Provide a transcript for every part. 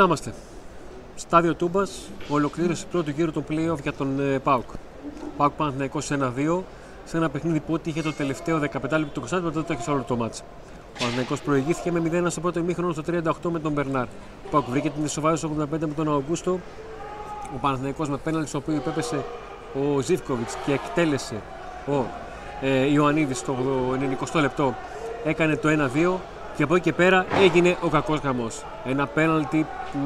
Να είμαστε. Στάδιο Τούμπας, ολοκλήρωση πρώτου γύρου του playoff για τον ε, Πάουκ. Πάουκ Παναθυναϊκό 1-2, σε ένα παιχνίδι που ό,τι είχε το τελευταίο 15 λεπτό του Κωνσταντ, μετά το έχεις όλο το μάτς. Ο Παναθυναϊκό προηγήθηκε με 0 στο πρώτο ημίχρονο στο 38 με τον Μπερνάρ. Ο Πάουκ βρήκε την ισοβάρη στο 85 με τον Αουγκούστο. Ο Παναθυναϊκό με πέναλτι στο οποίο υπέπεσε ο Ζήφκοβιτς και εκτέλεσε ο ε, Ιωαννίδης στο 90 λεπτό. Έκανε το 1-2 και από εκεί και πέρα έγινε ο κακός γαμός. Ένα πέναλτι που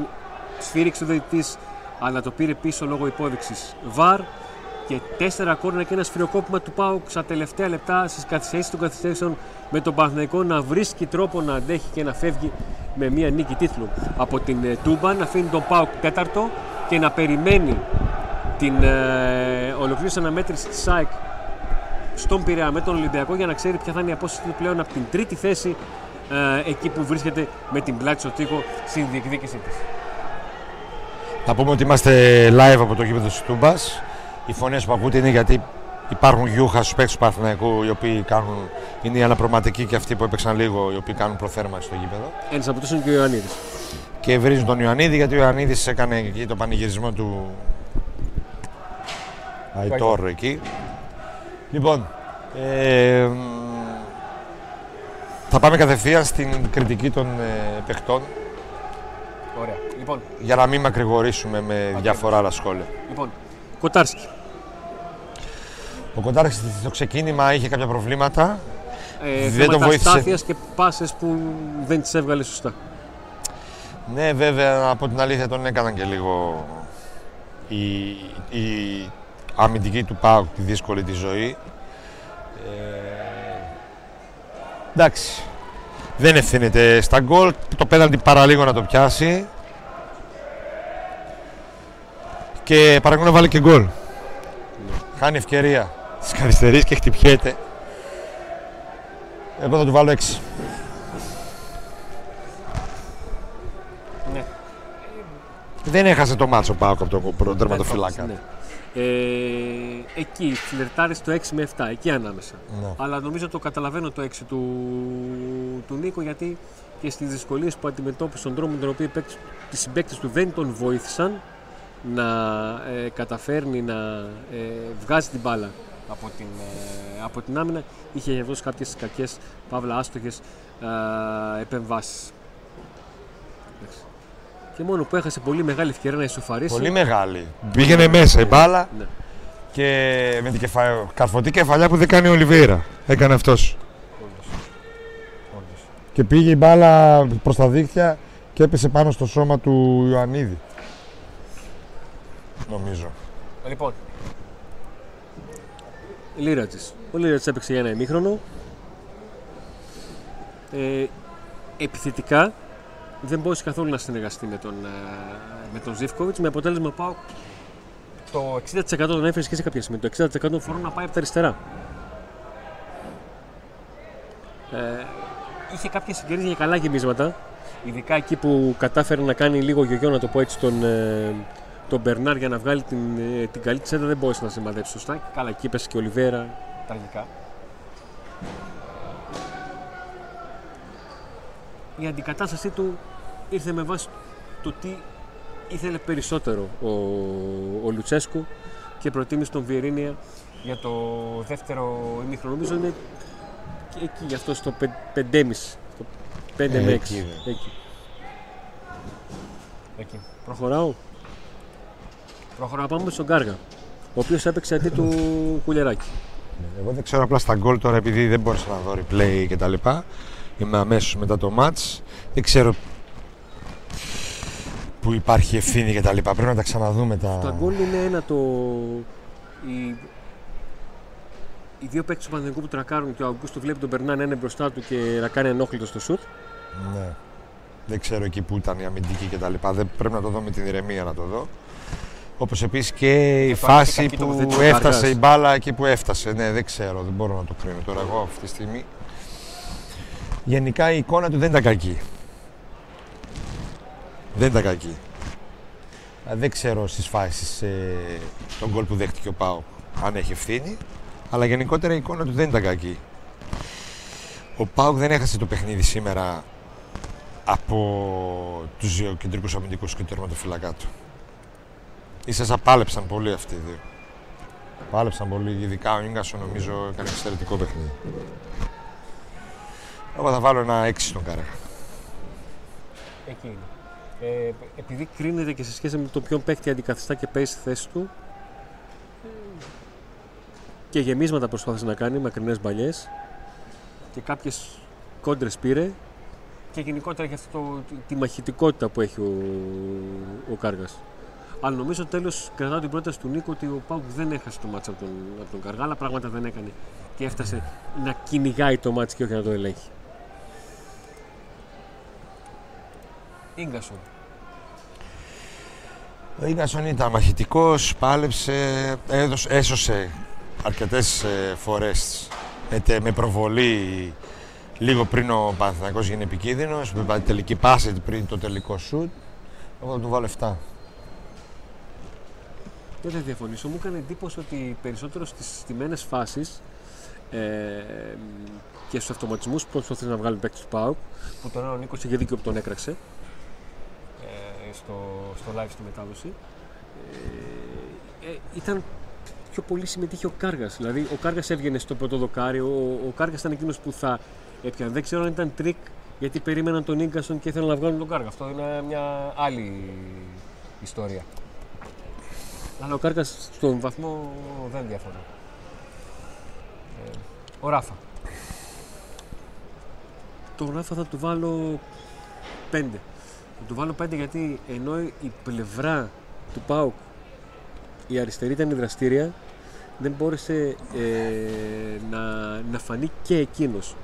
σφύριξε ο διαιτητής, αλλά το πήρε πίσω λόγω υπόδειξης βαρ και τέσσερα κόρνα και ένα σφυροκόπημα του Πάουκ στα τελευταία λεπτά στις καθυστερήσεις των καθυστερήσεων με τον Παναθηναϊκό να βρίσκει τρόπο να αντέχει και να φεύγει με μια νίκη τίτλου από την ε, Τούμπα, να αφήνει τον Πάουκ τέταρτο και να περιμένει την ε, ολοκλήρωση αναμέτρησης της ΣΑΕΚ στον Πειραιά με τον Ολυμπιακό για να ξέρει ποια θα είναι η απόσταση του πλέον από την τρίτη θέση ε, εκεί που βρίσκεται με την πλάτη στο τοίχο στην διεκδίκησή της. Να πούμε ότι είμαστε live από το γήπεδο της Τούμπας. Οι φωνές που ακούτε είναι γιατί υπάρχουν γιούχα στους παίκτες του Παναθηναϊκού οι οποίοι κάνουν, είναι οι αναπροματικοί και αυτοί που έπαιξαν λίγο, οι οποίοι κάνουν προθέρμανση στο γήπεδο. Ένας από τους είναι και ο Ιωαννίδης. Και βρίζουν τον Ιωαννίδη γιατί ο Ιωαννίδης έκανε εκεί το πανηγυρισμό του Αϊτόρ εκεί. Λοιπόν, ε, θα πάμε κατευθείαν στην κριτική των ε, παιχτών Ωραία. Λοιπόν, για να μην μακρηγορήσουμε με διάφορα άλλα σχόλια. λοιπόν Κοτάρσκι. Ο Κοντάρης στο ξεκίνημα είχε κάποια προβλήματα. Ε, Δεν τον βοήθησε. στάθειας και πάσες που δεν τις έβγαλε σωστά. Ναι, βέβαια, από την αλήθεια τον έκαναν και λίγο η, η αμυντική του ΠΑΟΚ τη δύσκολη τη ζωή. Ε, εντάξει. Δεν ευθύνεται στα γκολ. Το πέναλτι παραλίγο να το πιάσει. Και παρακολουθεί να βάλει και γκολ. Χάνει ευκαιρία στις καθυστερήσεις και χτυπιέται. Εγώ θα του βάλω 6. Ναι. Δεν έχασε το μάτσο πάω από τον πρώτο τερματοφυλάκα. Ναι. Ε, εκεί, φλερτάρεις το 6 με 7, εκεί ανάμεσα. Ναι. Αλλά νομίζω το καταλαβαίνω το 6 του, του Νίκο γιατί και στις δυσκολίες που αντιμετώπισε στον τρόπο με τον οποίο οι, παίκτες, οι συμπαίκτες του δεν τον βοήθησαν να ε, καταφέρνει να ε, βγάζει την μπάλα από την, ε, από την άμυνα. Είχε δώσει κάποιες κακές, παύλα άστοχες ε, επεμβάσεις. Εντάξει. Και μόνο που έχασε πολύ μεγάλη ευκαιρία να ισοφαρίσει. Πολύ μεγάλη. Πήγαινε μέσα η μπάλα Ναι. και με την κεφα... καρφωτή κεφαλιά που δεν κάνει ο Ολιβέηρα. Έκανε αυτός. Και πήγε η μπάλα προς τα δίχτυα και έπεσε πάνω στο σώμα του Ιωαννίδη. Νομίζω. Λοιπόν. Λίρατζης. Ο Λίρατζης έπαιξε για ένα ημίχρονο. Ε, επιθετικά δεν μπορούσε καθόλου να συνεργαστεί με τον, ε, με τον Ζήφκοβιτς με αποτέλεσμα πάω το 60% τον έφερε και σε κάποια σημεία. Το 60% των φορών να πάει από τα αριστερά. Ε, είχε κάποιε συγκυρίε για καλά γεμίσματα. Ειδικά εκεί που κατάφερε να κάνει λίγο γιογιό, να το πω έτσι, τον, ε, τον Μπερνάρ για να βγάλει την, ε, την καλή τσέντα δεν μπορούσε να σημαδέψει σωστά. Καλά, εκεί έπεσε και ο Ολιβέρα τραγικά. Η αντικατάστασή του ήρθε με βάση το τι ήθελε περισσότερο ο, ο Λουτσέσκου και προτίμησε τον Βιερίνια για το δεύτερο ημίχρονο. Νομίζω είναι και εκεί, γι' αυτό στο 5,5. Στο 5 με 6. εκεί είναι. Εκεί. Εκεί. Προχωράω. Προχωράω πάμε στον Κάργα. Ο οποίος έπαιξε αντί του κουλεράκι. Εγώ δεν ξέρω απλά στα γκολ τώρα επειδή δεν μπόρεσα να δω replay και τα λοιπά. Είμαι αμέσως μετά το match. Δεν ξέρω που υπάρχει ευθύνη και τα λοιπά. Πρέπει να τα ξαναδούμε τα... Το γκολ είναι ένα το. Οι, οι δύο παίκτες του Παναθηναϊκού που τρακάρουν και ο Αγκούστο βλέπει τον Μπερνάν να είναι μπροστά του και να κάνει ενόχλητο στο σουτ. Ναι. Δεν ξέρω εκεί που ήταν η αμυντική και τα λοιπά. Δεν πρέπει να το δω με την ηρεμία να το δω. Όπως επίσης και η υπάρχει και φάση κακή που τοποθέτηση του έφτασε Καργάς. η μπάλα εκεί που έφτασε. Ναι, δεν ξέρω, δεν μπορώ να το κρίνω τώρα εγώ αυτή τη στιγμή. Γενικά η εικόνα του δεν ήταν κακή. Δεν ήταν κακή. Ε, Δεν ξέρω στις φάσεις ε, τον γκολ που δέχτηκε ο Πάο αν έχει ευθύνη, αλλά γενικότερα η εικόνα του δεν ήταν κακή. Ο Πάουκ δεν έχασε το παιχνίδι σήμερα από τους δύο κεντρικούς αμυντικούς και το τερματοφυλακά του. Ίσα πάλεψαν πολύ αυτοί οι δύο; Πάλεψαν πολύ, ειδικά ο Ίγκασο νομίζω έκανε εξαιρετικό παιχνίδι. Εγώ θα βάλω ένα 6 στον Κάρα. Εκεί είναι. Ε, επειδή κρίνεται και σε σχέση με το ποιον παίκτη αντικαθιστά και παίζει στη θέση του και γεμίσματα προσπάθησε να κάνει, μακρινές μπαλιές και κάποιες κόντρες πήρε και γενικότερα για αυτό τη μαχητικότητα που έχει ο, ο Κάργας. Αλλά νομίζω τέλος κρατάω την πρόταση του Νίκο ότι ο Πάουκ δεν έχασε το μάτσο από τον, από τον Καργάλα, αλλά πράγματα δεν έκανε. Και έφτασε να κυνηγάει το μάτσο και όχι να το ελέγχει. Ίγκασον. Ο Ίγκασον ήταν μαχητικός, πάλεψε, έδωσε, έσωσε αρκετές ε, φορές με προβολή λίγο πριν ο Παναθηναϊκός γίνει επικίνδυνος, με τελική πάση πριν το τελικό σουτ. Εγώ θα του βάλω 7. Δεν θα διαφωνήσω. Μου έκανε εντύπωση ότι περισσότερο στις στιμένες φάσεις ε, και στους αυτοματισμούς που προσπαθούν να βγάλουν παίκτη του ΠΑΟΚ, που τώρα ο Νίκος είχε δίκιο που τον έκραξε ε, στο, στο live στη μετάδοση. Ε, ε, ήταν πιο πολύ συμμετείχε ο Κάργας. Δηλαδή, ο Κάργας έβγαινε στο πρώτο δοκάρι, ο, ο Κάργας ήταν εκείνος που θα έπιανε. Δεν ξέρω αν ήταν τρικ γιατί περίμεναν τον Ίνγκασον και ήθελαν να βγάλουν τον Κάργα. Αυτό είναι μια άλλη ιστορία. Αλλά ο Κάργα στον βαθμό δεν διαφωνώ. Ε, ο Ράφα. Το Ράφα θα του βάλω 5. Θα του βάλω 5 γιατί ενώ η πλευρά του ΠΑΟΚ η αριστερή ήταν δραστήρια δεν μπόρεσε ε, να, να φανεί και εκείνος.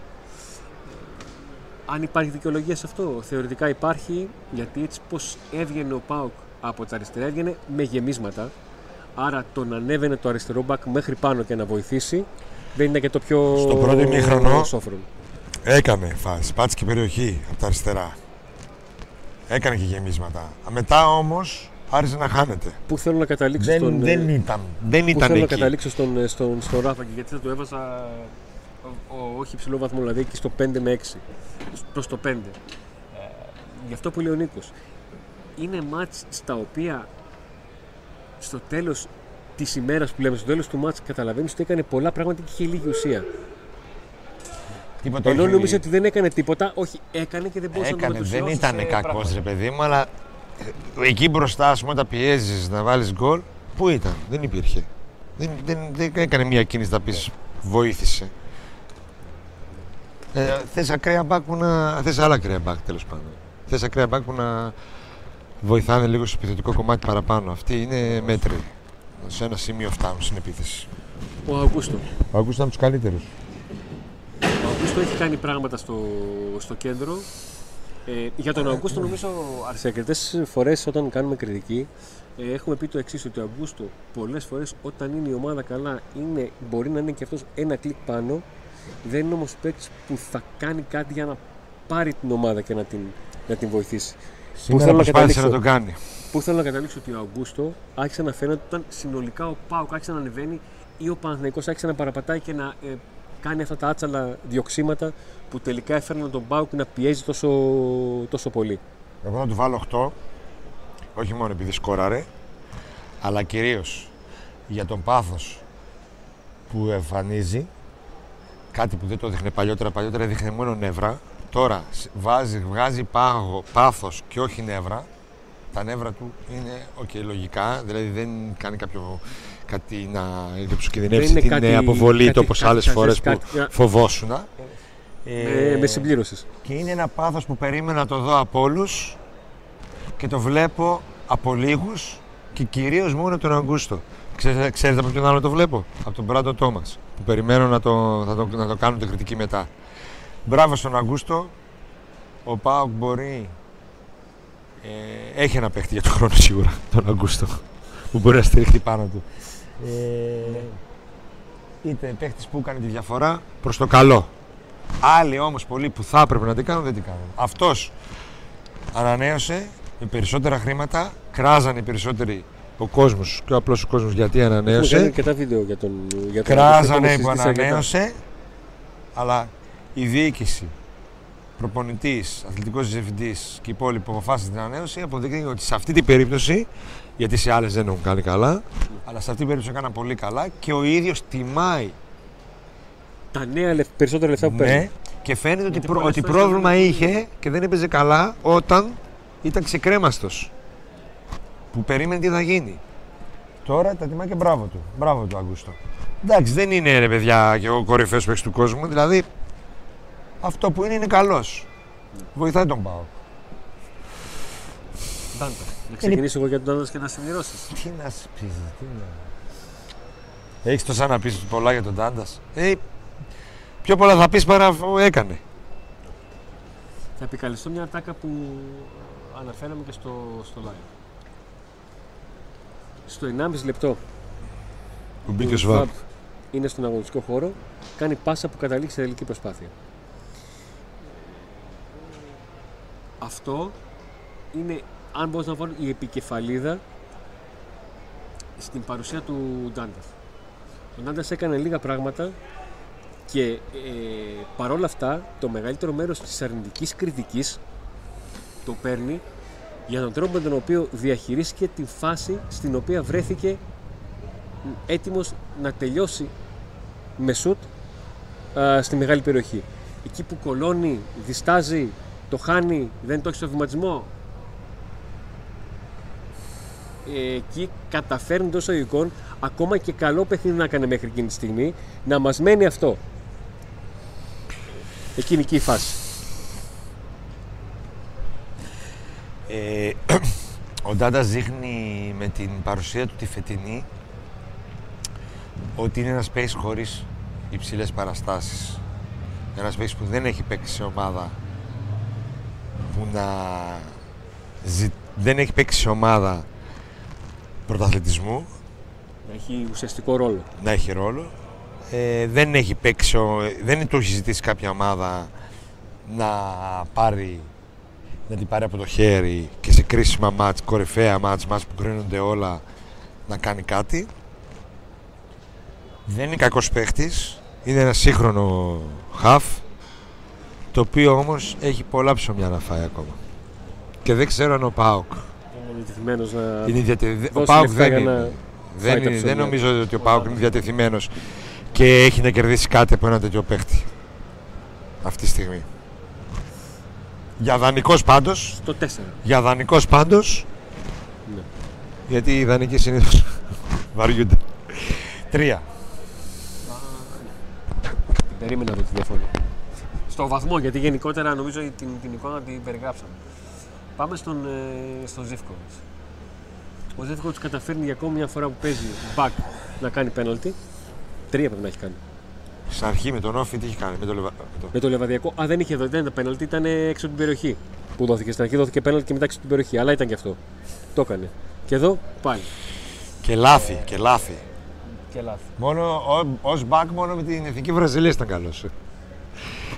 Αν υπάρχει δικαιολογία σε αυτό, θεωρητικά υπάρχει, γιατί έτσι πως έβγαινε ο ΠΑΟΚ από τα αριστερά έβγαινε με γεμίσματα. Άρα το να ανέβαινε το αριστερό μπακ μέχρι πάνω και να βοηθήσει δεν είναι και το πιο Στο πρώτο ημίχρονο έκανε φάση, πάτησε και περιοχή από τα αριστερά. Έκανε και γεμίσματα. Μετά όμως άρχισε να χάνεται. Πού θέλω να καταλήξω δεν, στον... Δεν ήταν, δεν πού ήταν θέλω εκεί. να καταλήξω στον, στον, στον Ράφα και γιατί θα του έβαζα ο, ο, όχι υψηλό βαθμό, δηλαδή εκεί στο 5 με 6. Προς το 5. Ε, γι' αυτό που λέει ο Νίκος. Είναι μάτς στα οποία στο τέλος της ημέρας που λέμε, στο τέλος του μάτς καταλαβαίνεις ότι έκανε πολλά πράγματα και είχε λίγη ουσία. Τίποτα Ενώ όχι- νόμιζε ότι δεν έκανε τίποτα, όχι, έκανε και δεν μπορούσε να Έκανε, το δεν μετουσιώσει ήταν σε κακός πράγματα. ρε παιδί μου, αλλά ε, εκεί μπροστά, ας πούμε, όταν πιέζεις να βάλεις γκολ, πού ήταν, δεν υπήρχε. Δεν, δεν, δεν έκανε μια κίνηση να πεις βοήθησε. Ε, θες ακραία μπακ που να. Θες άλλα ακραία μπακ τέλος πάντων. Θες ακραία μπακ που να βοηθάνε λίγο στο επιθετικό κομμάτι παραπάνω. Αυτοί είναι μέτροι. Σε ένα σημείο φτάνουν στην επίθεση. Ο Αγκούστο. Ο Αγκούστο ήταν από τους καλύτερους. Ο Αγκούστο έχει κάνει πράγματα στο, στο κέντρο. Ε, για τον Αγκούστο, νομίζω σε αρκετές φορές όταν κάνουμε κριτική, ε, έχουμε πει το εξής: Ότι ο Αγκούστο πολλές φορές όταν είναι η ομάδα καλά, είναι, μπορεί να είναι και αυτός ένα κλικ πάνω. Δεν είναι όμως παίκτης που θα κάνει κάτι για να πάρει την ομάδα και να την, να την βοηθήσει. Σήμερα θέλω να προσπάθησε να καταλήξω. το κάνει. Πού θέλω να καταλήξω ότι ο Αγκούστο άρχισε να φαίνεται όταν συνολικά ο Πάουκ άρχισε να ανεβαίνει ή ο Παναθηναϊκός άρχισε να παραπατάει και να ε, κάνει αυτά τα άτσαλα διοξήματα που τελικά έφερναν τον Πάουκ να πιέζει τόσο, τόσο πολύ. Εγώ θα του βάλω 8. Όχι μόνο επειδή σκόραρε, αλλά κυρίως για τον πάθος που εμφανίζει. Κάτι που δεν το έδειχνε παλιότερα. Παλιότερα έδειχνε μόνο νεύρα. Τώρα σ- βάζει, βγάζει πάγο, πάθος και όχι νεύρα. Τα νεύρα του είναι οκ, λογικά, δηλαδή δεν κάνει κάποιο κάτι να σου κινδυνεύσει είναι την κάτι- αποβολή κάτι- του όπως κάτι άλλες χαζές, φορές που κάτι- φοβόσουν. Ε, με συμπλήρωση. Και είναι ένα πάθος που περίμενα να το δω από όλους και το βλέπω από λίγους και κυρίως μόνο τον Αγκούστο. Ξέρετε, ξέρετε από ποιον άλλο το βλέπω; Από τον Μπράντο Τόμας. Που περιμένω να το, θα το, να το κάνουν την κριτική μετά. Μπράβο στον Αγκούστο. Ο Πάοκ μπορεί. Ε, έχει ένα παίχτη για τον χρόνο σίγουρα. Τον Αγκούστο. Που μπορεί να στηριχτεί πάνω του. Ε, είτε παίχτης που έκανε τη διαφορά προς το καλό. Άλλοι όμως πολλοί που θα έπρεπε να την κάνουν δεν την κάνουν. Αυτός ανανέωσε με περισσότερα χρήματα, κράζανε οι περισσότεροι ο κόσμος και ο απλός ο κόσμος γιατί Έχουμε κάνει ανανέωσε. αρκετά βίντεο για τον για τον Κράζανε Αγκούστο, που έχουμε συζητήσει αρκετά. ανανέωσε, αλλά η διοίκηση προπονητής, αθλητικός διευθυντής και οι υπόλοιποι που αποφάσισαν την ανανέωση αποδεικνύει ότι σε αυτή την περίπτωση, γιατί σε άλλες δεν έχουν κάνει καλά, αλλά σε αυτή την περίπτωση έκαναν πολύ καλά και ο ίδιος τιμάει. Τα νέα λεφ- περισσότερα λεφτά που Ναι, παίρνει. και φαίνεται ότι, Γιατί προ- πολλές ότι φορές πρόβλημα δεν- είχε και δεν έπαιζε καλά όταν ήταν ξεκρέμαστος. Που περίμενε τι θα γίνει. Τώρα τα τιμά και μπράβο του. Μπράβο του, Αγκούστο. Εντάξει, δεν είναι ρε παιδιά και ο κορυφαίος παίκτης του κόσμου. Δηλαδή, αυτό που είναι είναι καλός. Βοηθάει τον Πάο. Ντάντα. Να ξεκινήσω εγώ για τον Ντάντα και να συμπληρώσεις. Τι να σου πει, τι να. Έχεις τόσα να πεις πολλά για τον Τάντα. Ε, πιο πολλά θα πεις παρά αφού έκανε. Θα επικαλεστώ μια τάκα που αναφέραμε και στο, στο live. Στο 1,5 λεπτό Που που μπήκε ο ο Σβάμπ. Σβάμπ είναι στον αγωνιστικό χώρο, κάνει πάσα που καταλήξει σε τελική προσπάθεια. Αυτό είναι, αν μπορείς να βάλω, η επικεφαλίδα στην παρουσία του Ντάντας. Ο Ντάντας έκανε λίγα πράγματα και ε, παρόλα αυτά το μεγαλύτερο μέρος της αρνητικής κριτικής το παίρνει για τον τρόπο με τον οποίο διαχειρίστηκε την φάση στην οποία βρέθηκε έτοιμος να τελειώσει με σουτ α, στη μεγάλη περιοχή. Εκεί που κολώνει, διστάζει, το χάνει, δεν το έχεις στο βηματισμό; Ε, εκεί καταφέρνει τόσο εικόν, ακόμα και καλό παιχνίδι να έκανε μέχρι εκείνη τη στιγμή, να μας μένει αυτό. Εκείνη εκεί η φάση. Ε, ο Ντάντας δείχνει με την παρουσία του τη φετινή ότι είναι ένας space χωρίς υψηλές παραστάσεις. Ένας space που δεν έχει παίξει σε ομάδα που να ζη- δεν έχει παίξει σε ομάδα πρωταθλητισμού Να έχει ουσιαστικό ρόλο. να έχει ρόλο. Ε, δεν έχει παίξει, ο- δεν το έχει ζητήσει κάποια ομάδα να πάρει να την πάρει από το χέρι και σε κρίσιμα μάτς, κορυφαία μάτς, μάτς που κρίνονται όλα να κάνει κάτι. Δεν είναι κακός παίχτης, είναι ένα σύγχρονο χαφ το οποίο όμως έχει πολλά ψωμιά να φάει ακόμα. Και δεν ξέρω αν ο Πάοκ Είναι διατεθειμένος να είναι διατεθειμένος. Ο δώσει Πάοκ λεφτά δεν για είναι. να Δεν, φάει τα είναι, ψωμιά. δεν νομίζω ότι ο Πάοκ είναι διατεθειμένος και έχει να κερδίσει κάτι από ένα τέτοιο παίχτη. Αυτή τη στιγμή. Για δανεικός πάντως. στο 4. Για δανεικός πάντως. Ναι. Γιατί οι δανεικοί συνήθως βαριούνται. Τρία. Την περίμενα το τη διαφωνώ. Στο βαθμό, γιατί γενικότερα νομίζω την, την εικόνα την περιγράψαμε. Πάμε στον, ε, στον Ζεύκοβιτς. Ο Ζεύκοβιτς καταφέρνει για ακόμη μια φορά που παίζει back να κάνει penalty. Τρία πρέπει να έχει κάνει. Στην αρχή με τον Όφη τι έχει κάνει. Με το Λεβα... με το- Με το Λεβαδιακό, α δεν είχε δω, δεν ήταν penalty, ήταν έξω από την περιοχή. Που δόθηκε στην αρχή, δόθηκε penalty και μετά έξω από την περιοχή. Αλλά ήταν και αυτό. Το έκανε. Και εδώ πάλι. Και λάθη. Και λάθη. Και λάθη. Μόνο ως back μόνο με την εθνική Βραζιλία ήταν καλός.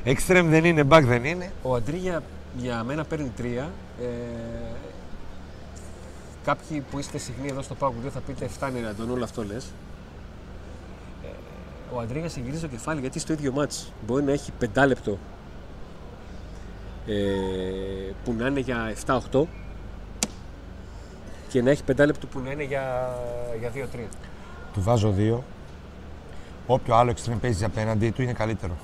Extreme δεν είναι, back δεν είναι. Ο Αντρίγια για μένα παίρνει τρία. Ε, κάποιοι που είστε συχνοί εδώ στο Πάγου θα πείτε φτάνει ρε Αντώνη, όλο αυτό λες. Ε, ο Αντρίγια συγκρίζει το κεφάλι γιατί στο ίδιο μάτς μπορεί να έχει πεντάλεπτο ε, που να είναι για 7-8 και να έχει πεντάλεπτο που να είναι για, για 2-3. Του βάζω δύο. Όποιο άλλο extreme παίζει απέναντί του είναι καλύτερο.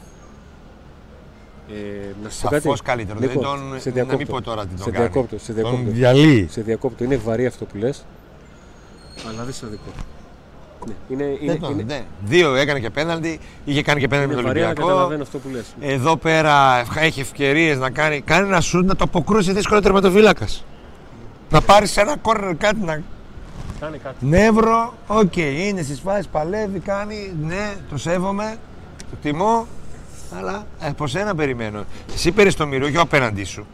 Ε, να σας πω κάτι. Σαφώ καλύτερο. Νίκο, δεν τον, σε να μην διακόπτω. πω τώρα τι τον Σε κάνει. διακόπτω, σε Τον διακόπτω. διαλύει. Σε διακόπτω. Είναι βαρύ αυτό που λες, αλλά δεν σε αδικό. Ναι, είναι, είναι, Δεν τον- είναι, ναι. Δύο έκανε και πέναλτι, είχε κάνει και πέναλτι με είναι τον βαρύ, αλλά Ολυμπιακό. καταλαβαίνω αυτό που λες. Εδώ πέρα ευχα- έχει ευκαιρίες να κάνει, κάνει ένα σουτ να το αποκρούσει δύσκολο τερματοφύλακας. Να πάρεις ένα κόρνερ κάτι να. Κάνε κάτι. Νεύρο, οκ, είναι στις φάσεις, παλεύει, κάνει, ναι, το σέβομαι, το τιμώ. Αλλά ε, από σένα περιμένω. Εσύ παίρνει το μυρούγιο απέναντί σου.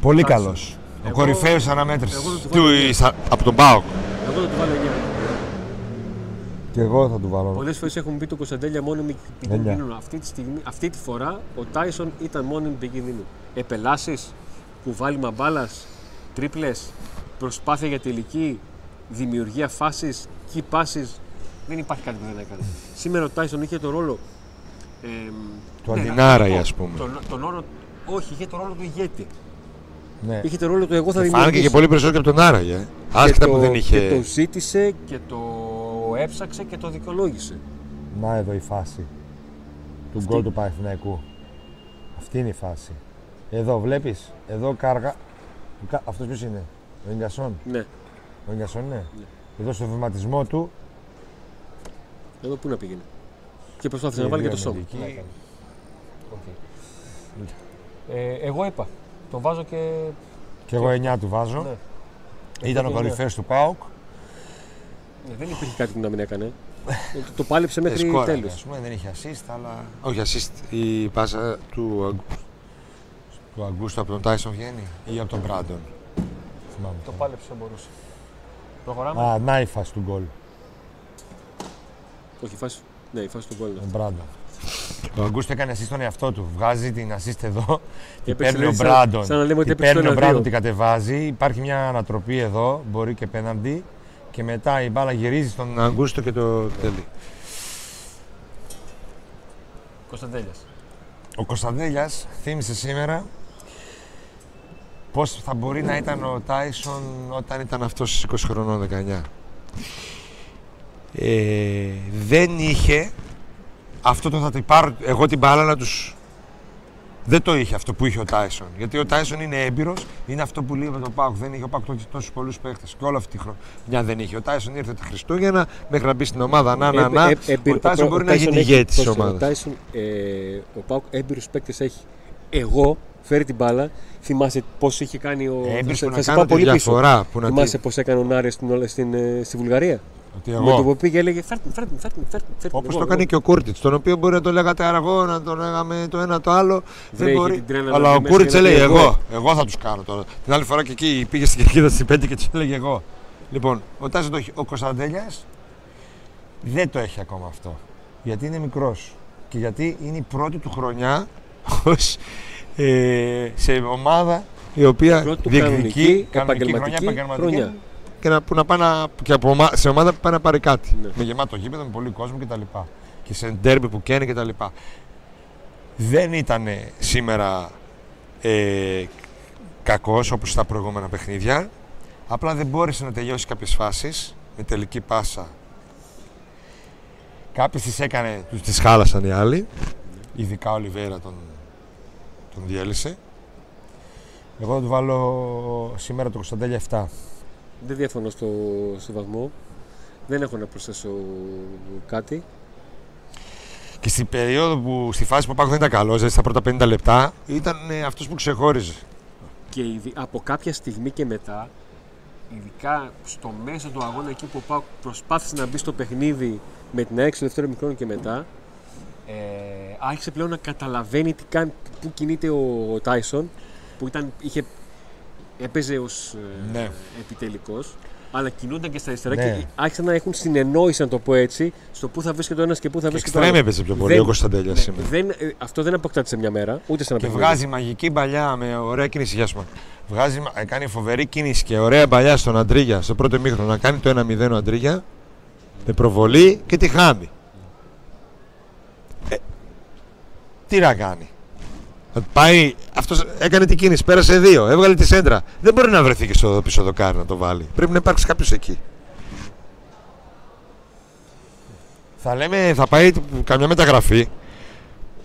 Πολύ Τάσο. καλός. Ο Εγώ- κορυφαίος αναμέτρησης. εγώ θα του Του, βάλω ίσα- από τον Πάοκ. Εγώ θα του βάλω 9. Και εγώ θα του βάλω. Πολλές φορές έχουμε πει το Κωνσταντέλια μόνιμη πηγή Εννιά. κινδύνου. Αυτή τη, στιγμή, αυτή τη φορά ο Τάισον ήταν μόνιμη πηγή κινδύνου. Επελάσεις, κουβάλιμα μπάλας, τρίπλες, προσπάθεια για τελική, δημιουργία φάσης, key passes. Δεν υπάρχει κάτι που δεν έκανε. Σήμερα ο Τάισον είχε το ρόλο Ε, Του ναι, Αντινάρα, να- ας πούμε. Τον, τον όρο, όχι, είχε τον ρόλο του ηγέτη. Ναι. Είχε τον ρόλο του εγώ θα Φάνηκε δημιουργήσω. και πολύ περισσότερο και από τον Άραγε. ε. Άσχετα που δεν είχε. Και το ζήτησε και το έψαξε και το δικαιολόγησε. Να εδώ η φάση του Αυτή. γκολ του Παναθηναϊκού. Αυτή είναι η φάση. Εδώ βλέπεις, εδώ κάργα. Κα- Αυτός ποιος είναι, ο Ίνγκασον. Ναι. Ο Ίνγκασον είναι. Ναι. Εδώ στο βηματισμό του. Εδώ πού να πήγαινε. Και προσπάθησε να βάλει και το σώμα. Εκεί. Να έκανε. Οκ. Ε, εγώ είπα. Το βάζω και. Και εγώ 9 του βάζω. Ναι. Ήταν ο Εγώ και κορυφαίος του ΠΑΟΚ. Ναι, δεν υπήρχε κάτι που να μην έκανε. Ε, το- το πάλεψε Ε, μέχρι σκόραρε, τέλου. ας πούμε, δεν είχε assist, αλλά... Όχι assist, η πάσα του, Αγ... του Αγκούστου από τον Τάισον βγαίνει ή από τον Μπράντον. Θυμάμαι. Το πάλεψε όσο μπορούσε. Προχωράμε. Α, να η φάση του γκολ, Όχι, η φάση. Ναι, η φάση του γκολ. τον Μπράντον. Ο Αγκούστου έκανε assist στον εαυτό του. Βγάζει την assist εδώ, την έπαιξε, παίρνει ο λέει, σαν- Μπράντον. σαν να λέμε ότι Την έπαιξε παίρνει το ο Μπράντον, 1-2. την κατεβάζει. Υπάρχει μια ανατροπή εδώ, μπορεί και πέναντι. Και μετά η μπάλα γυρίζει στον Αγκούστο και το τέλει. Κωνσταντέλιας. Ο Κωνσταντέλιας θύμισε σήμερα πώς θα μπορεί να ήταν ο Τάισον όταν ήταν αυτός στις 20 χρονών, 19. Ε, δεν είχε αυτό το θα την πάρω εγώ την μπάλα να τους... Δεν το είχε αυτό που είχε ο Τάισον. Γιατί ο Τάισον είναι έμπειρος, είναι αυτό που λέει με τον Πάουκ. Δεν είχε ο Πάουκ τόσους πολλούς παίχτες. Και όλη αυτή τη χρονιά δεν είχε. Ο Τάισον ήρθε τα Χριστούγεννα μέχρι να μπει στην ομάδα. Να, να, να. ο Τάισον μπορεί να γίνει ηγέτης της Ο ομάδας. Τάισον, ε, ο Πάουκ έμπειρους παίκτες έχει. Εγώ φέρει την μπάλα. Θυμάσαι πώς είχε κάνει ο. Έμπειρος θα, που θα να σε κάνω πάω τη πολύ πίσω. διαφορά. Που να Θυμάσαι τη... πώς έκανε ο Νάρε στην, στην, ε, στη Βουλγαρία; Ότι Με το εγώ, που πήγε έλεγε Φέρτε με, φέρτε με, φέρτε με, φέρτε με, φέρτε με. Όπως Εγώ, το εγώ». κάνει και ο Κούρτιτς, τον οποίο μπορεί να το λέγατε αργό, να το λέγαμε το ένα το άλλο. Βρε, δεν είχε μπορεί. την τρέλα να Αλλά μπει ο μέσα Κούρτιτς και να έλεγε πει εγώ. Εγώ θα τους κάνω τώρα. Την άλλη φορά και εκεί πήγε στην κερκίδα στις 5 και τους έλεγε εγώ. Λοιπόν, ο Τάζο το έχει. Ο Κωνσταντέλιας δεν το έχει ακόμα αυτό. Γιατί είναι μικρός. Και γιατί είναι η πρώτη του χρονιά ως, ε, σε ομάδα η οποία Πρώτη του διεκδικεί κανονική, χρονιά επαγγελματική επαγγελματική χρονιά. Και να, που να πάει να, και από, ομα- σε ομάδα που πάει να πάρει κάτι. Ναι. Με γεμάτο γήπεδο, με πολύ κόσμο κτλ. Και σε ντέρμπι που καίνει κτλ. Δεν ήταν σήμερα ε, κακός όπως στα προηγούμενα παιχνίδια. Απλά δεν μπόρεσε να τελειώσει κάποιες φάσεις με τελική πάσα. Κάποιες τις έκανε, τους τις χάλασαν οι άλλοι. Ειδικά ο Ολιβέρα τον, τον διέλυσε. Εγώ θα του βάλω σήμερα το Κωνσταντέλια 7. Δεν διαφωνώ στο, στο βαθμό. Δεν έχω να προσθέσω κάτι. Και στην περίοδο που στη φάση που ο Πάκος δεν ήταν καλός, δηλαδή στα πρώτα 50 λεπτά, ήταν ε, αυτός που ξεχώριζε. Και ειδι- από κάποια στιγμή και μετά, ειδικά στο μέσο του αγώνα εκεί που ο Πάουκ προσπάθησε να μπει στο παιχνίδι με την έξω δεύτερο μικρόνο και μετά, ε, άρχισε πλέον να καταλαβαίνει τι κάνει, πού κινείται ο, ο Τάισον, που ήταν, είχε, έπαιζε ως ε, Ναι. επιτελικός, αλλά κινούνταν και στα αριστερά Ναι. και άρχισαν να έχουν συνεννόηση, να το πω έτσι, στο πού θα βρίσκεται ο ένας και πού θα Και βρίσκεται ο εξτρέμ άλλος. έπαιζε πιο πολύ Δεν- ο Κωνσταντέλιας Ναι, σήμερα. δεν, ε, αυτό δεν αποκτάται σε μια μέρα, ούτε σε ένα Και παιχνίδι. βγάζει μαγική μπαλιά με ωραία κίνηση. Γεια σου, μα. Βγάζει, μα- ε, κάνει φοβερή κίνηση και ωραία μπαλιά στον Αντρίγια στο πρώτο μήχρονο να κάνει το 1-0 ο Αντρίγια με προβολή και τη χάνει. Ε, τι να κάνει. Θα Πάει, αυτός έκανε την κίνηση, πέρασε δύο, έβγαλε τη σέντρα. Δεν μπορεί να βρεθεί και στο πίσω δοκάρι να το βάλει. Πρέπει να υπάρξει κάποιος εκεί. Θα λέμε, θα πάει καμιά μεταγραφή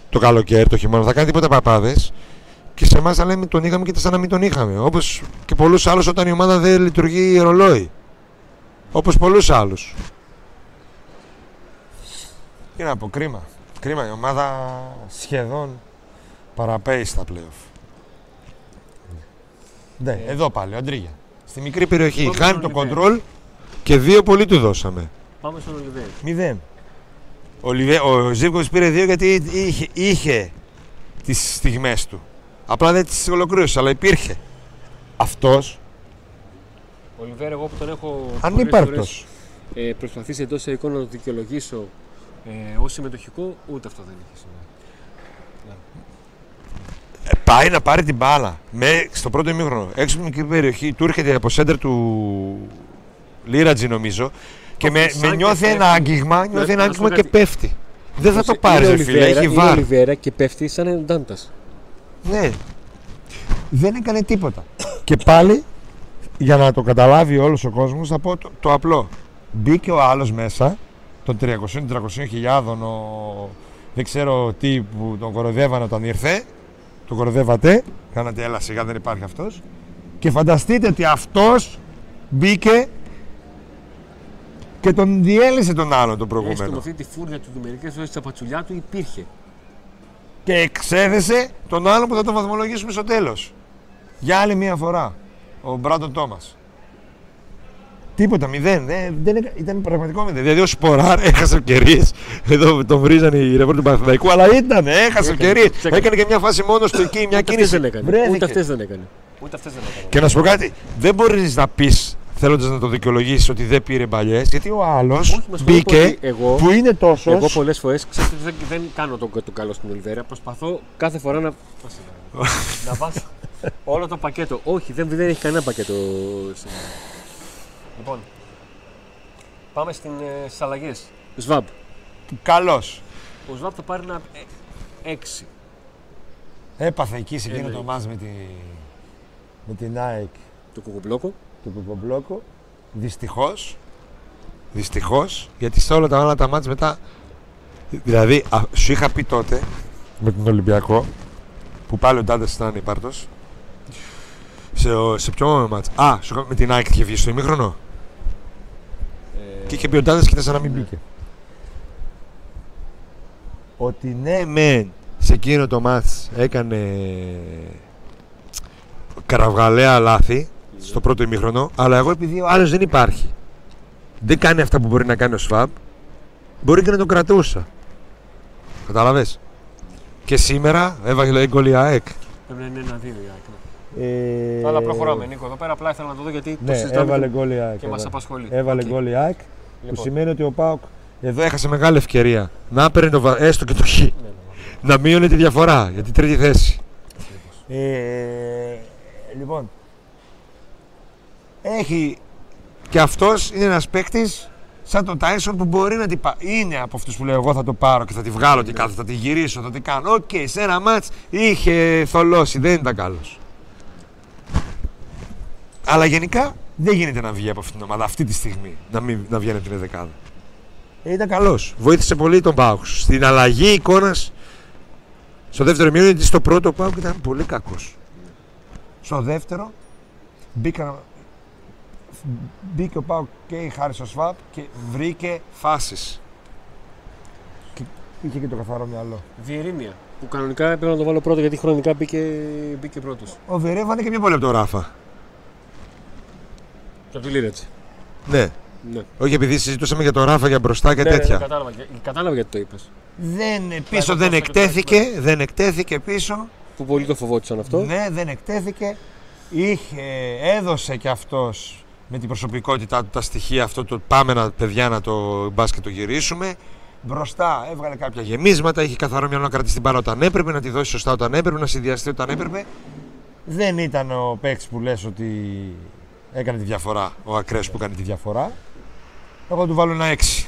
το καλοκαίρι, το χειμώνα, θα κάνει τίποτα παπάδες. Και σε εμάς θα λέμε τον είχαμε και σαν να μην τον είχαμε. Όπως και πολλούς άλλους όταν η ομάδα δεν λειτουργεί ρολόι. Όπως πολλούς άλλους. Τι να πω, κρίμα. Κρίμα. Η ομάδα σχεδόν παραπέει στα playoff. Ναι, εδώ πάλι, ο Αντρίγια. Στη μικρή περιοχή. Πάμε Χάνει στον το Ολιβέρ. κοντρόλ και δύο πολύ του δώσαμε. Πάμε στον Ολιβέρ. Μηδέν. Ο, Λιβέ, ο Ζήβκοβιτς πήρε δύο γιατί είχε, είχε τις στιγμές του. Απλά δεν τις ολοκλήρωσε, αλλά υπήρχε. Αυτός, Ο Ολιβέρ, εγώ που τον έχω ανύπαρκτος. ε, προσπαθήσει εντός εικόνας να το δικαιολογήσω ε, ως συμμετοχικό, ούτε αυτό δεν είχε σήμερα. Ε, πάει να πάρει την μπάλα με, στο πρώτο ημίχρονο. Έξω από την μικρή περιοχή, του έρχεται από σέντερ του Λίρατζι νομίζω και με, σαν με και νιώθει ένα πέφτει. άγγιγμα, Να- νιώθει να ένα σου άγγιγμα πω και κάτι. πέφτει. Δεν θα το πάρεις, Είναι ρε φίλε. Ολιβέρα, Έχει είναι βάρ. Ολιβέρα και πέφτει σαν εντάντα. Ναι. Δεν έκανε τίποτα. και πάλι, για να το καταλάβει όλος ο κόσμος, θα πω το, το απλό. Μπήκε ο άλλος μέσα, των 300-300 χιλιάδων, ο... δεν ξέρω τι που τον κοροδεύανε όταν ήρθε. Τον κοροδεύατε. Κάνατε έλα σιγά, δεν υπάρχει αυτός. Και φανταστείτε ότι αυτός μπήκε και τον διέλυσε τον άλλον τον Έστω με προηγούμενο. αυτή τη φούρνια του μερικέ φορέ στα πατσουλιά του υπήρχε. και εξέδεσε τον άλλο που θα τον βαθμολογήσουμε στο τέλος. Για άλλη μία φορά. Ο Μπράντον Τόμας. Τίποτα, μηδέν. Δεν, δεν έκα- ήταν πραγματικό μηδέν. Δηλαδή ο Σποράρ έχασε ευκαιρίες. Εδώ τον βρίζανε οι ρεπόρτερ του Παναθηναϊκού, αλλά ήταν, έχασε Έκανε, ευκαιρίες. τις έκανε. Έκανε και μια φάση μόνος του εκεί, μια Ούτε αυτές κίνηση. δεν έκανε. Βρέθηκε. Ούτε αυτές δεν έκανε. Ούτε αυτές δεν έκανε. Και να σου πω κάτι, δεν μπορείς να πεις θέλοντας να το δικαιολογήσεις ότι δεν πήρε μπαλιέ, γιατί ο άλλος Όχι, μας πω μπήκε ότι εγώ- που είναι τόσος. Εγώ πολλές φορές ξέρετε δεν, δεν κάνω τον, τον καλό στην Ολιβέρα. Προσπαθώ κάθε φορά να. να βάζω όλο το πακέτο. Όχι, δεν, δεν έχει κανένα πακέτο. σήμερα. Λοιπόν, πάμε στην, ε, στις αλλαγές. ΣΒΑΜ. Καλό. Ο ΣΒΑΜ θα πάρει ένα 6. Έπαθε εκεί σε εκείνο το Εννοείται. μάτς με, τη... με την ΑΕΚ Το κουκουμπλόκο. του Ποποπλόκου. Δυστυχώς. Δυστυχώς, γιατί σε όλα τα άλλα τα μάτς μετά. Δηλαδή, α, σου είχα πει τότε με τον Ολυμπιακό που πάλι ο Ντάντε ήταν υπάρτο. Σε, ο- σε ποιο μάτς. Α, σου είχα- με την ΑΕΚ είχε βγει στο ημίχρονο; Ε, Και είχε πει ο Ντάντε και σαν να μην ναι. μπήκε. Ότι ναι, μεν σε εκείνο το ματς έκανε κραυγαλέα λάθη στο πρώτο ημίχρονο, αλλά εγώ επειδή ο άλλος δεν υπάρχει, δεν κάνει αυτά που μπορεί να κάνει ο Σβαμπ, μπορεί και να τον κρατούσα. Κατάλαβες. Και σήμερα έβαλε γκολ η ΑΕΚ. Πρέπει να είναι ένα-δύο η ΑΕΚ. ναι. Ε... Αλλά προχωράμε, Νίκο. Εδώ πέρα απλά ήθελα να το δω γιατί το Ναι, συζητάμε έβαλε και- γκολ η ΑΕΚ. και μας έβαλε. απασχολεί. Έβαλε Οκ. γκολ η ΑΕΚ, που Λοιπόν, σημαίνει ότι ο ΠΑΟΚ εδώ έχασε μεγάλη ευκαιρία να παίρνει το, βα- έστω και το χ. ναι, ναι, ναι. να μείωνε τη διαφορά για την τρίτη θέση. Ε, λοιπόν, έχει και αυτός είναι ένας παίκτης σαν τον Τάισον που μπορεί να την πάρει. Είναι από αυτούς που λέω εγώ θα το πάρω και θα τη βγάλω και κάθε, θα τη γυρίσω, θα τη κάνω. Οκ, σε ένα ματς είχε θολώσει, δεν ήταν καλός. Αλλά γενικά δεν γίνεται να βγει από αυτήν την ομάδα αυτή τη στιγμή, να, μην, να βγαίνει από την δεκάδα. Ε, ήταν καλός. Βοήθησε πολύ τον Πάουκ. Στην αλλαγή εικόνας στο δεύτερο μήνυμα, γιατί στο πρώτο πάω και ήταν πολύ κακός. Στο δεύτερο μπήκα, μπήκε ο Πάο και η Χάρη ο Σβάπ και βρήκε φάσεις. Και είχε και το καθαρό μυαλό. Βιερίνια. Που κανονικά έπρεπε να το βάλω πρώτο γιατί χρονικά μπήκε, μπήκε πρώτος. Ο Βερέβανε και πιο πολύ από τον Ράφα. Και από τη Λίρετς. Ναι. Ναι. Όχι επειδή συζητούσαμε για τον Ράφα για μπροστά και Ναι, ναι, τέτοια. ναι, κατάλαβα, κατάλαβα γιατί το είπες. δεν, πίσω εγώ δεν πάω στο εκτέθηκε, δεν εκτέθηκε πίσω. Που πολύ το φοβόντουσαν αυτό. Ναι, δεν εκτέθηκε. Είχε, έδωσε κι αυτός με την προσωπικότητά του τα στοιχεία αυτό το πάμε να, παιδιά να το μπάσκετ το γυρίσουμε. Μπροστά έβγαλε κάποια γεμίσματα, είχε καθαρό μυαλό να κρατήσει την μπάλα όταν έπρεπε, να τη δώσει σωστά όταν έπρεπε, να συνδυαστεί όταν έπρεπε. Δεν ήταν ο παίκτης που λες ότι έκανε τη διαφορά, ο ακραίος που έκανε τη διαφορά. Εγώ του βάλω ένα 6.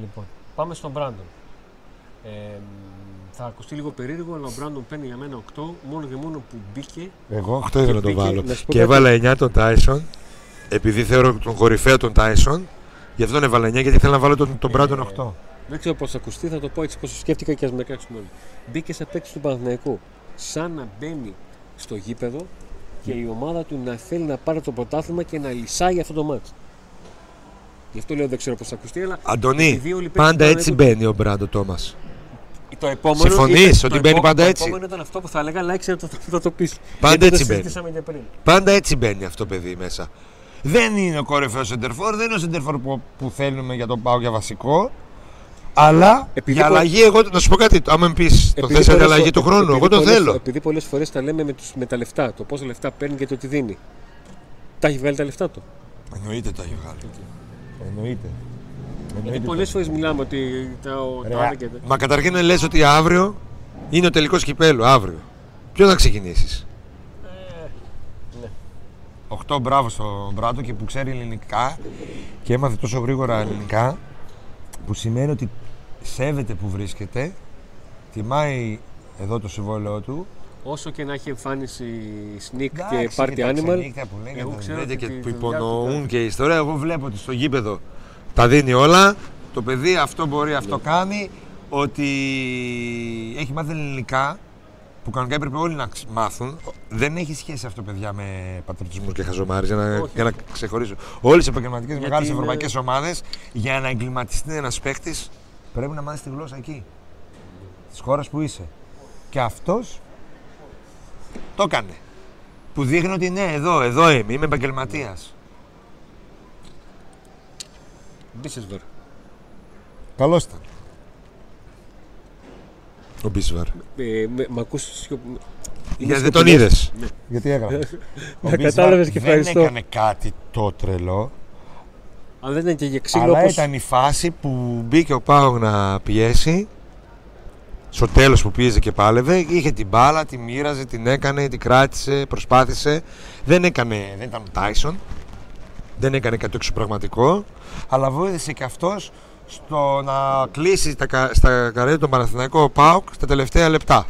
Λοιπόν, πάμε στον Μπράντον. Ε, θα ακουστεί λίγο περίεργο, αλλά ο Μπράντον παίρνει για μένα 8 μόνο και μόνο που μπήκε. Εγώ 8 ήθελα να το μπήκε, βάλω. να σου πω Και κάτι. έβαλα 9 τον Τάισον, επειδή θεωρώ τον κορυφαίο τον Τάισον. Γι' αυτό έβαλα 9 γιατί ήθελα να βάλω τον, τον Ε, Μπράντον 8. Δεν ξέρω πώς θα ακουστεί, θα το πω έτσι πώ το σκέφτηκα και ας με κράξουμε όλοι. Μπήκε σε παίκτη του Παναθηναϊκού. Σαν να μπαίνει στο γήπεδο και η ομάδα του να θέλει να πάρει το πρωτάθλημα και να λυσάει αυτό το μάτς. Γι' αυτό λέω δεν ξέρω πώς θα ακουστεί, αλλά Αντωνί, επειδή όλοι οι παίκτες πάντα του έτσι Παναθηναϊκού- μπαίνει ο Μπράντο Τόμας. Το επόμενο. Συμφωνείς ήταν- ότι το μπαίνει επό- πάντα το έτσι; επόμενο ήταν αυτό που θα έλεγα, αλλά ήξερα ότι θα το πεις. Πάντα έτσι μπαίνει. συζητήσαμε και πριν. Πάντα έτσι μπαίνει αυτό το παιδί μέσα. Δεν είναι ο κορυφαίος σεντερφόρ, δεν είναι ο σεντερφόρ που, που θέλουμε για τον Πάο για βασικό. Αλλά Επειδή για πο- αλλαγή, εγώ να σου πω κάτι. Άμα με πεις το Επειδή θες για πολλές αλλαγή φο- του χρόνου, επειδή εγώ το πολλές- θέλω. Επειδή πολλές φορές τα λέμε με, τους, με τα λεφτά, το πόσα λεφτά παίρνει και το τι δίνει. Τα έχει βγάλει τα λεφτά του. Εννοείται τα έχει βγάλει. Εννοείται. Γιατί πολλές φορές μιλάμε ότι τα, ο, Ρε, το άλλο και το- Μα καταρχήν λες ότι αύριο είναι ο τελικός κυπέλου. Αύριο. Ποιο θα ξεκινήσεις; Ε, ναι. 8 μπράβο στον Μπράτο και που ξέρει ελληνικά και έμαθε τόσο γρήγορα ελληνικά που σημαίνει ότι σέβεται που βρίσκεται, τιμάει εδώ το συμβόλαιο του Όσο και να έχει εμφάνιση sneak Εντάξει, και party τα animal, ξενύχτα που λέγεται, εγώ ξέρω λέτε ότι και τη που δουλειά του υπονοούν και η ιστορία. Εγώ βλέπω ότι στο γήπεδο τα δίνει όλα. Το παιδί αυτό μπορεί, αυτό Ναι. κάνει. Ότι έχει μάθει ελληνικά που κανονικά έπρεπε όλοι να ξ- μάθουν. Δεν έχει σχέση αυτό, παιδιά, με πατριωτισμούς και χαζομάρες. Για, να- Όχι. για να ξεχωρίσω. Όλες οι επαγγελματικές Γιατί μεγάλες είναι- ευρωπαϊκές ομάδες για να εγκληματιστεί ένας παίχτη πρέπει να μάθει τη γλώσσα εκεί. Της χώρας που είσαι. Και αυτός το έκανε. Που δείχνει ότι ναι, εδώ, εδώ είμαι, είμαι επαγγελματίας. Μπίσεσβερ. Καλώς ήταν. Ο Μπίσβαρ. Ε, με- Μ' ακούς σιωπ- είμαι Γιατί δεν τον σιωπηλός. είδες. Ναι. Γιατί έγραφες. Να κατάλαβες και δεν ευχαριστώ. έκανε κάτι το τρελό, Αν δεν ήταν και για ξύλο αλλά όπως... ήταν η φάση που μπήκε ο Πάογ να πιέσει. Στο τέλος που πίεζε και πάλευε, είχε την μπάλα, τη μοίραζε, την έκανε, την κράτησε, προσπάθησε. Δεν έκανε, δεν ήταν ο Τάισον. Δεν έκανε κάτι εξωπραγματικό. Αλλά βοήθησε και αυτός στο να κλείσει τα, κα- στα καρέ τον Παναθηναϊκό Πάοκ στα τελευταία λεπτά.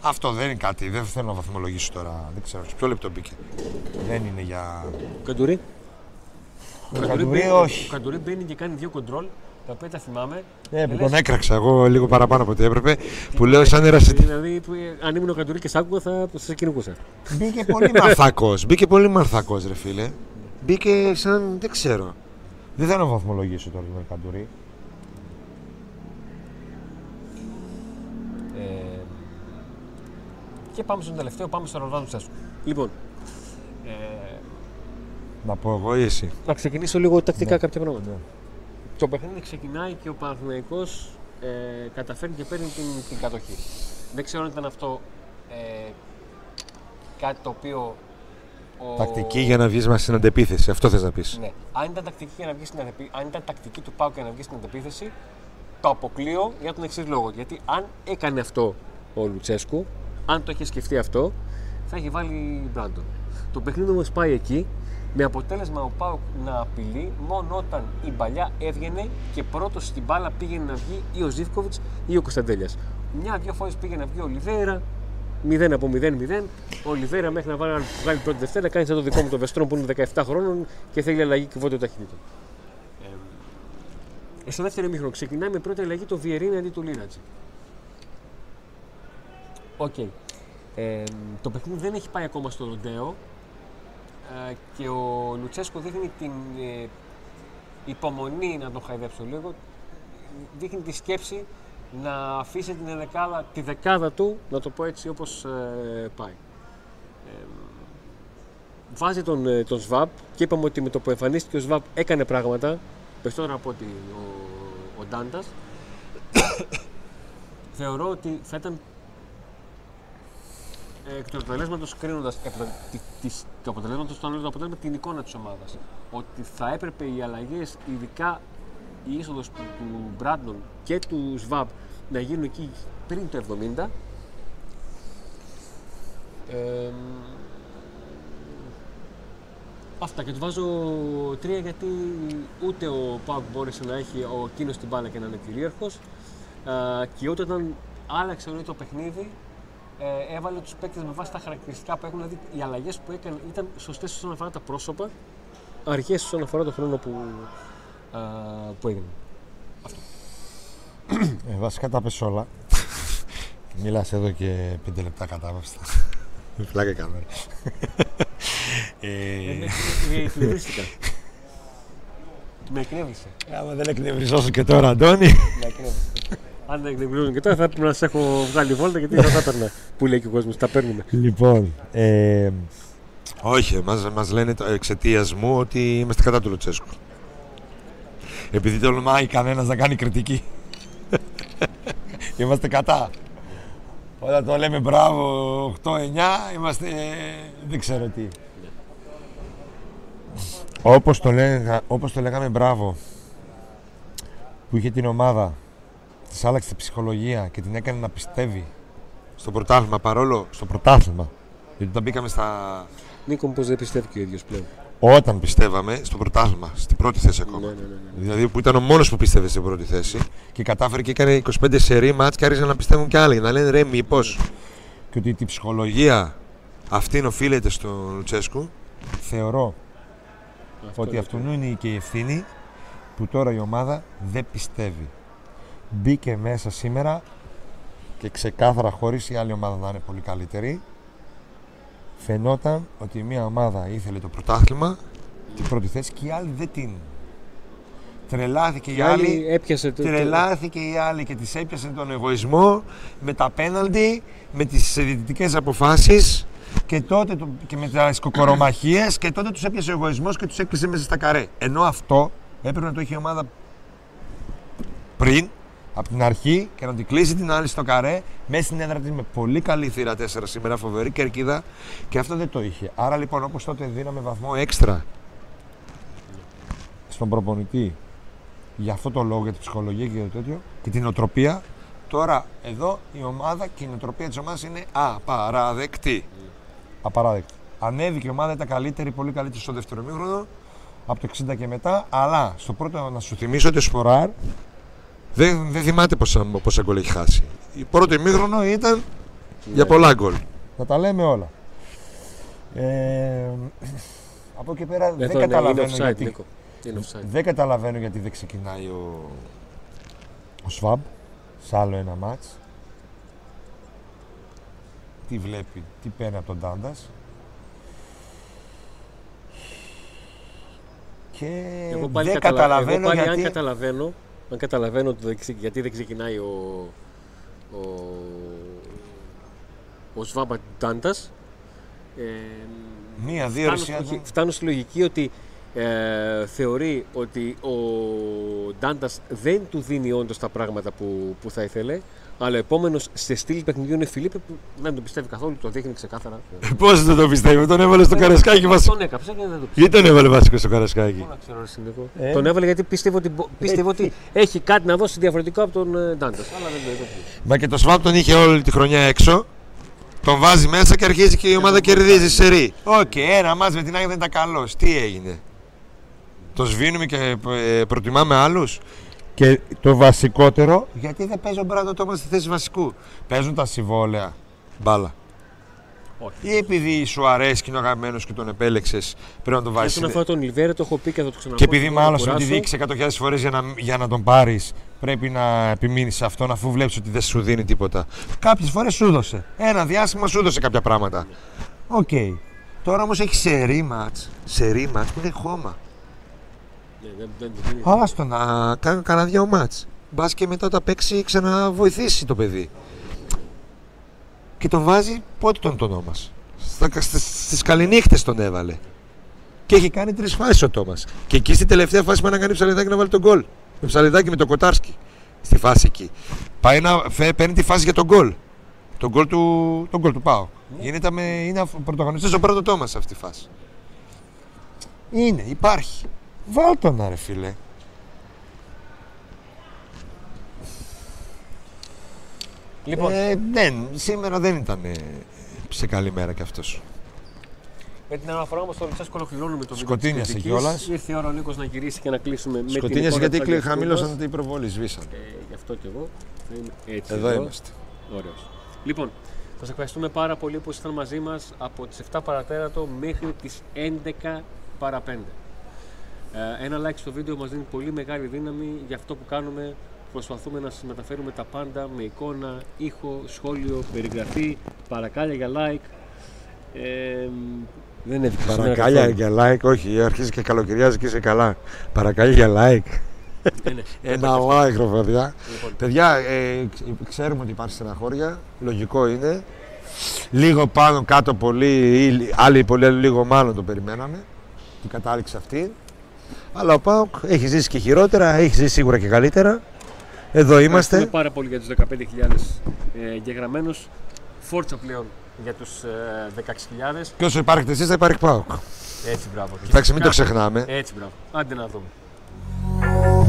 Αυτό δεν είναι κάτι, δεν θέλω να βαθμολογήσω τώρα. Δεν ξέρω, σε ποιο λεπτό μπήκε. Δεν είναι για. Ο Καντουρί. Ο Καντουρί, μπαίνει- όχι. Ο Καντουρί μπαίνει και κάνει δύο κοντρόλ, τα οποία τα θυμάμαι. Ε, που λες- τον έκραξα εγώ λίγο παραπάνω από ό,τι έπρεπε. Που λέω σαν ερασιτή. Δηλαδή, που, ε, αν ήμουν ο Καντουρί και σ' άκουγα, θα θα σε κυνηγούσα. Μπήκε πολύ μαρθακός. Μπήκε πολύ μαρθακός, ρε φίλε. Μπήκε σαν. δεν ξέρω. Δεν θέλω να βαθμολογήσω τώρα τον Καντουρί. Και πάμε στον τελευταίο, πάμε στο Ρολβάνο Τσέσκου. Λοιπόν, ε, Να πω εγώ ή εσύ; να ξεκινήσω λίγο τακτικά Ναι. κάποια πράγματα. Το παιχνίδι ξεκινάει και ο Παναθηναϊκός ε, καταφέρνει και παίρνει την, την κατοχή. Δεν ξέρω αν ήταν αυτό ε, κάτι το οποίο. Ο... Τακτική για να βγεις μας στην αντεπίθεση. Αυτό θες να πεις. Ναι. Αν ήταν τακτική για να βγεις στην αντεπί... αν ήταν τακτική του Πάου για να βγεις στην αντεπίθεση, το αποκλείω για τον εξής λόγο. Γιατί αν έκανε αυτό ο Λουτσέσκου, αν το είχε σκεφτεί αυτό, θα είχε βάλει Μπράντον. Το παιχνίδι όμως πάει εκεί με αποτέλεσμα ο Πάουκ να απειλεί μόνο όταν η παλιά έβγαινε και πρώτος στην μπάλα πήγαινε να βγει ή ο Ζήφκοβιτς ή ο Κωνσταντέλιας. Μια-δυο φορές πήγαινε να βγει ο Λιβέρα, 0 από 0-0. Ο Λιβέρα μέχρι να βάλει, βγάλει πρώτη Δευτέρα κάνει σαν το δικό μου το Βεστρόν που είναι 17 χρόνων και θέλει αλλαγή κυβότιο ταχύτητα. Ε, στο δεύτερο ημίχρονο ξεκινάει με πρώτη αλλαγή το Βιερίνη αντί του Λίρατζη. Οκ. Ε, το παιχνίδι δεν έχει πάει ακόμα στο ροντέο ε, και ο Λουτσέσκο δείχνει την ε, υπομονή να τον χαϊδέψω λίγο δείχνει τη σκέψη να αφήσει την δεκάδα, τη δεκάδα του, να το πω έτσι όπως ε, πάει. Ε, βάζει τον, ε, τον ΣΒΑΠ και είπαμε ότι με το που εμφανίστηκε ο ΣΒΑΠ έκανε πράγματα, περισσότερο από ότι ο, ο Ντάντας. Θεωρώ ότι θα ήταν ε, εκ του αποτελέσματος κρίνοντας το αποτελέσματος, το ανάλογο αποτέλεσμα την εικόνα της ομάδας. Ότι θα έπρεπε οι αλλαγές, ειδικά η είσοδος του, του Μπράντον και του Σβάμπ να γίνουν εκεί πριν το 70. Ε, αυτά και του βάζω τρία γιατί ούτε ο Πάουκ μπόρεσε να έχει ο εκείνο την μπάλα και να είναι κυρίαρχος. και ούτε όταν άλλαξε όλο το παιχνίδι, ε, έβαλε τους παίκτες με βάση τα χαρακτηριστικά που έχουν. Δηλαδή οι αλλαγές που έκανε ήταν σωστές όσον αφορά τα πρόσωπα, αργέ όσον αφορά το χρόνο που, α, που έγινε. Ε, βασικά τα πες όλα. Μιλάς εδώ και πέντε λεπτά κατάβαστα. Φλάκα κάμερα. ε, Ε, Εκνευρίστηκα. Με εκνεύρισε. άμα δεν εκνευριζόσουν και τώρα, Αντώνη. Με εκνεύρισε. Αν δεν εκνευρίζουν και τώρα θα έπρεπε να σε έχω βγάλει βόλτα γιατί θα τα έπαιρνα. Που λέει και ο κόσμος, τα παίρνουμε. λοιπόν, ε, όχι, μας, μας λένε εξαιτίας μου ότι είμαστε κατά του Λουτσέσκου. Επειδή τολμάει κανένας να κάνει κριτική. είμαστε κατά. Όταν το λέμε μπράβο 8-9, είμαστε δεν ξέρω τι. Όπως το, λέγα, όπως το λέγαμε μπράβο, που είχε την ομάδα, της άλλαξε τη ψυχολογία και την έκανε να πιστεύει στο πρωτάθλημα παρόλο; Στο πρωτάθλημα Γιατί όταν μπήκαμε στα. Νίκο, πώς δεν πιστεύει και ο ίδιος πλέον. Όταν πιστεύαμε στο πρωτάθλημα, στην πρώτη θέση ακόμα. Ναι, ναι, ναι, ναι. Δηλαδή που ήταν ο μόνος που πίστευε στην πρώτη θέση και κατάφερε και έκανε 25 σερή μάτς και άρχισαν να πιστεύουν κι άλλοι. Να λένε ρε, μήπως. Και ότι η ψυχολογία αυτή οφείλεται στον Λουτσέσκου. Θεωρώ Αυτό ότι είναι αυτού το- είναι και η ευθύνη που τώρα η ομάδα δεν πιστεύει. Μπήκε μέσα σήμερα και ξεκάθαρα χωρίς η άλλη ομάδα να είναι πολύ καλύτερη φαινόταν ότι μια ομάδα ήθελε το πρωτάθλημα την πρώτη θέση και η άλλη δεν την. Τρελάθηκε η Και άλλη άλλη, έπιασε το. το- τρελάθηκε η άλλη και της έπιασε τον εγωισμό με τα πέναλτι, με τις διαιτητικές αποφάσεις και τότε το- και με τις κοκορομαχίες και τότε τους έπιασε ο εγωισμός και τους έκλεισε μέσα στα καρέ. Ενώ αυτό έπρεπε να το είχε η ομάδα πριν, από την αρχή και να την κλείσει την άλλη στο καρέ μέσα στην έδρα της με πολύ καλή θύρα 4 σήμερα, φοβερή κερκίδα και αυτό δεν το είχε. Άρα λοιπόν όπως τότε δίναμε βαθμό έξτρα στον προπονητή για αυτό το λόγο, για την ψυχολογία και για το τέτοιο και την οτροπία. Τώρα εδώ η ομάδα και η νοοτροπία της ομάδας είναι απαραδεκτή. Απαράδεκτη. Ανέβηκε η ομάδα, ήταν καλύτερη, πολύ καλύτερη στο δεύτερο μήχρονο από το 60 και μετά. Αλλά στο πρώτο να σου θυμίσω ότι ο Σποράρ δεν, δεν θυμάται πόσα, πόσα γκολ έχει χάσει. Η πρώτο ημίχρονο ήταν για πολλά γκολ. Να τα λέμε όλα. Ε, από εκεί πέρα δεν Εδώ είναι, είναι καταλαβαίνω offside, γιατί Νίκο. Είναι offside. δεν καταλαβαίνω γιατί δεν ξεκινάει ο, ο Σβάμπ σε άλλο ένα μάτς. Τι βλέπει, τι παίρνει από τον Τάντας. Και Εγώ πάλι, δεν καταλα- καταλαβαίνω εγώ πάλι γιατί... αν καταλαβαίνω, αν καταλαβαίνω το δεν ξε- γιατί δεν ξεκινάει ο, ο, ο Σβάμπα Ντάντας. Ε, Μία-δύο φτάνω, ρησιά όχι, του. φτάνω στη λογική ότι ε, θεωρεί ότι ο Ντάντας δεν του δίνει όντως τα πράγματα που, που θα ήθελε αλλά ο επόμενος σε στυλ παιχνιδιού είναι Φιλίππε που δεν τον πιστεύει καθόλου, το δείχνει ξεκάθαρα. Πώς δεν το πιστεύει, τον έβαλε στο καρασκάκι βασικό. Τον έκαψε και δεν το Γιατί τον έβαλε βασικό στο καρασκάκι. Πού να ξέρω, ρε Συνδικό. Ε. Τον έβαλε γιατί πίστευε ότι, μπο- πίστευε ότι έχει κάτι να δώσει διαφορετικό από τον ε, Ντάντα. Αλλά δεν το είπε. Μα και το Σβαμπ τον είχε όλη τη χρονιά έξω. Τον βάζει μέσα και αρχίζει και η ομάδα κερδίζει σερί. Οκ, ένα ματς με την Άγια δεν ήταν καλός. Τι έγινε; Το σβήνουμε και ε, προτιμάμε άλλους; Και το βασικότερο, γιατί δεν παίζει ο Μπράντον Τόμας στη θέση βασικού. Παίζουν τα συμβόλαια. Μπάλα. Όχι. Ή επειδή σου αρέσει και είναι ο αγαπημένος και τον επέλεξες, πρέπει να τον βάζεις. Όσον αφορά τον Ολιβέιρα, το έχω πει και θα το ξαναπώ. Και επειδή δεν θα μάλλον κουράσω. ότι δείξει 100.000 φορές για να, για να τον πάρεις, πρέπει να επιμείνεις σε αυτόν αφού βλέπεις ότι δεν σου δίνει τίποτα. Κάποιες φορές σου έδωσε. Ένα διάστημα σου έδωσε κάποια πράγματα. Οκ. Τώρα όμως έχει σερί ματς. Σερί ματς που είναι χώμα. Ναι, δεν, δεν, δεν, είναι. Άστο να κάνει κανένα δυο ματς. Μπας και μετά τα παίξει ξαναβοηθήσει το παιδί. Και τον βάζει πότε τον τον μας. Στι καληνύχτες τον έβαλε. Και έχει κάνει τρεις φάσεις ο Τόμας. Και εκεί στη τελευταία φάση πάει να κάνει ψαλιδάκι να βάλει τον γκολ. Με ψαλιδάκι με τον Κοτάρσκι. Στη φάση εκεί. Πάει να φε- παίρνει τη φάση για τον γκολ. Τον γκολ του, τον γκολ του Πάου. Γίνεται με, είναι ο πρωταγωνιστής ο πρώτος Τόμας σε αυτή τη φάση. Είναι, υπάρχει. Βάλ τον να ρε φίλε. Λοιπόν, Ε, ναι, σήμερα δεν ήταν ε, σε καλή μέρα κι αυτός. με την αναφορά μα στο Λουτσέσκο ολοκληρώνουμε το βίντεο. της Σκοτίνιασε κριτικής. κιόλας. Ήρθε η ώρα ο Νίκος να γυρίσει και να κλείσουμε με την Σκοτίνιασε εικόνα γιατί της κλει- Αγγλικής χαμήλωσαν Τούμπας. την προβολή, σβήσαν. Ε, γι' αυτό και εγώ. θα είμαι Έτσι Εδώ είμαστε. Ωραίος. Λοιπόν, σας ευχαριστούμε πάρα πολύ που ήσασταν μαζί μας από τις 7 παρατέρατο μέχρι τις 11 παρα 5. Ε, ένα like στο βίντεο μας δίνει πολύ μεγάλη δύναμη για αυτό που κάνουμε. Προσπαθούμε να σας μεταφέρουμε τα πάντα με εικόνα, ήχο, σχόλιο, περιγραφή, παρακάλια για like. Ε, δεν έβγαινε σήμερα Παρακάλια καθόλου. για like, όχι, αρχίζει και καλοκαιριάζει και είσαι καλά. Παρακάλια για like. Ναι, ναι. Ένα like, ρε παιδιά. Λοιπόν, Παιδιά, ε, ξ- ξέρουμε ότι υπάρχει στεναχώρια. Λογικό είναι. Λίγο πάνω κάτω πολύ, ή άλλοι πολύ, άλλοι λίγο μάλλον το περιμέναμε. Την κατάληξη αυτή. Αλλά ο Πάοκ έχει ζήσει και χειρότερα, έχει ζήσει σίγουρα και καλύτερα. Εδώ ευχαριστούμε είμαστε. πάρα πολύ για τους 15.000 ε, εγγεγραμμένους. Φόρτσα πλέον για τους ε, 16.000. Και όσο υπάρχετε εσείς, θα υπάρχει Πάοκ. Έτσι, μπράβο. Εντάξει, μην το ξεχνάμε. Έτσι, μπράβο. Άντε να δούμε.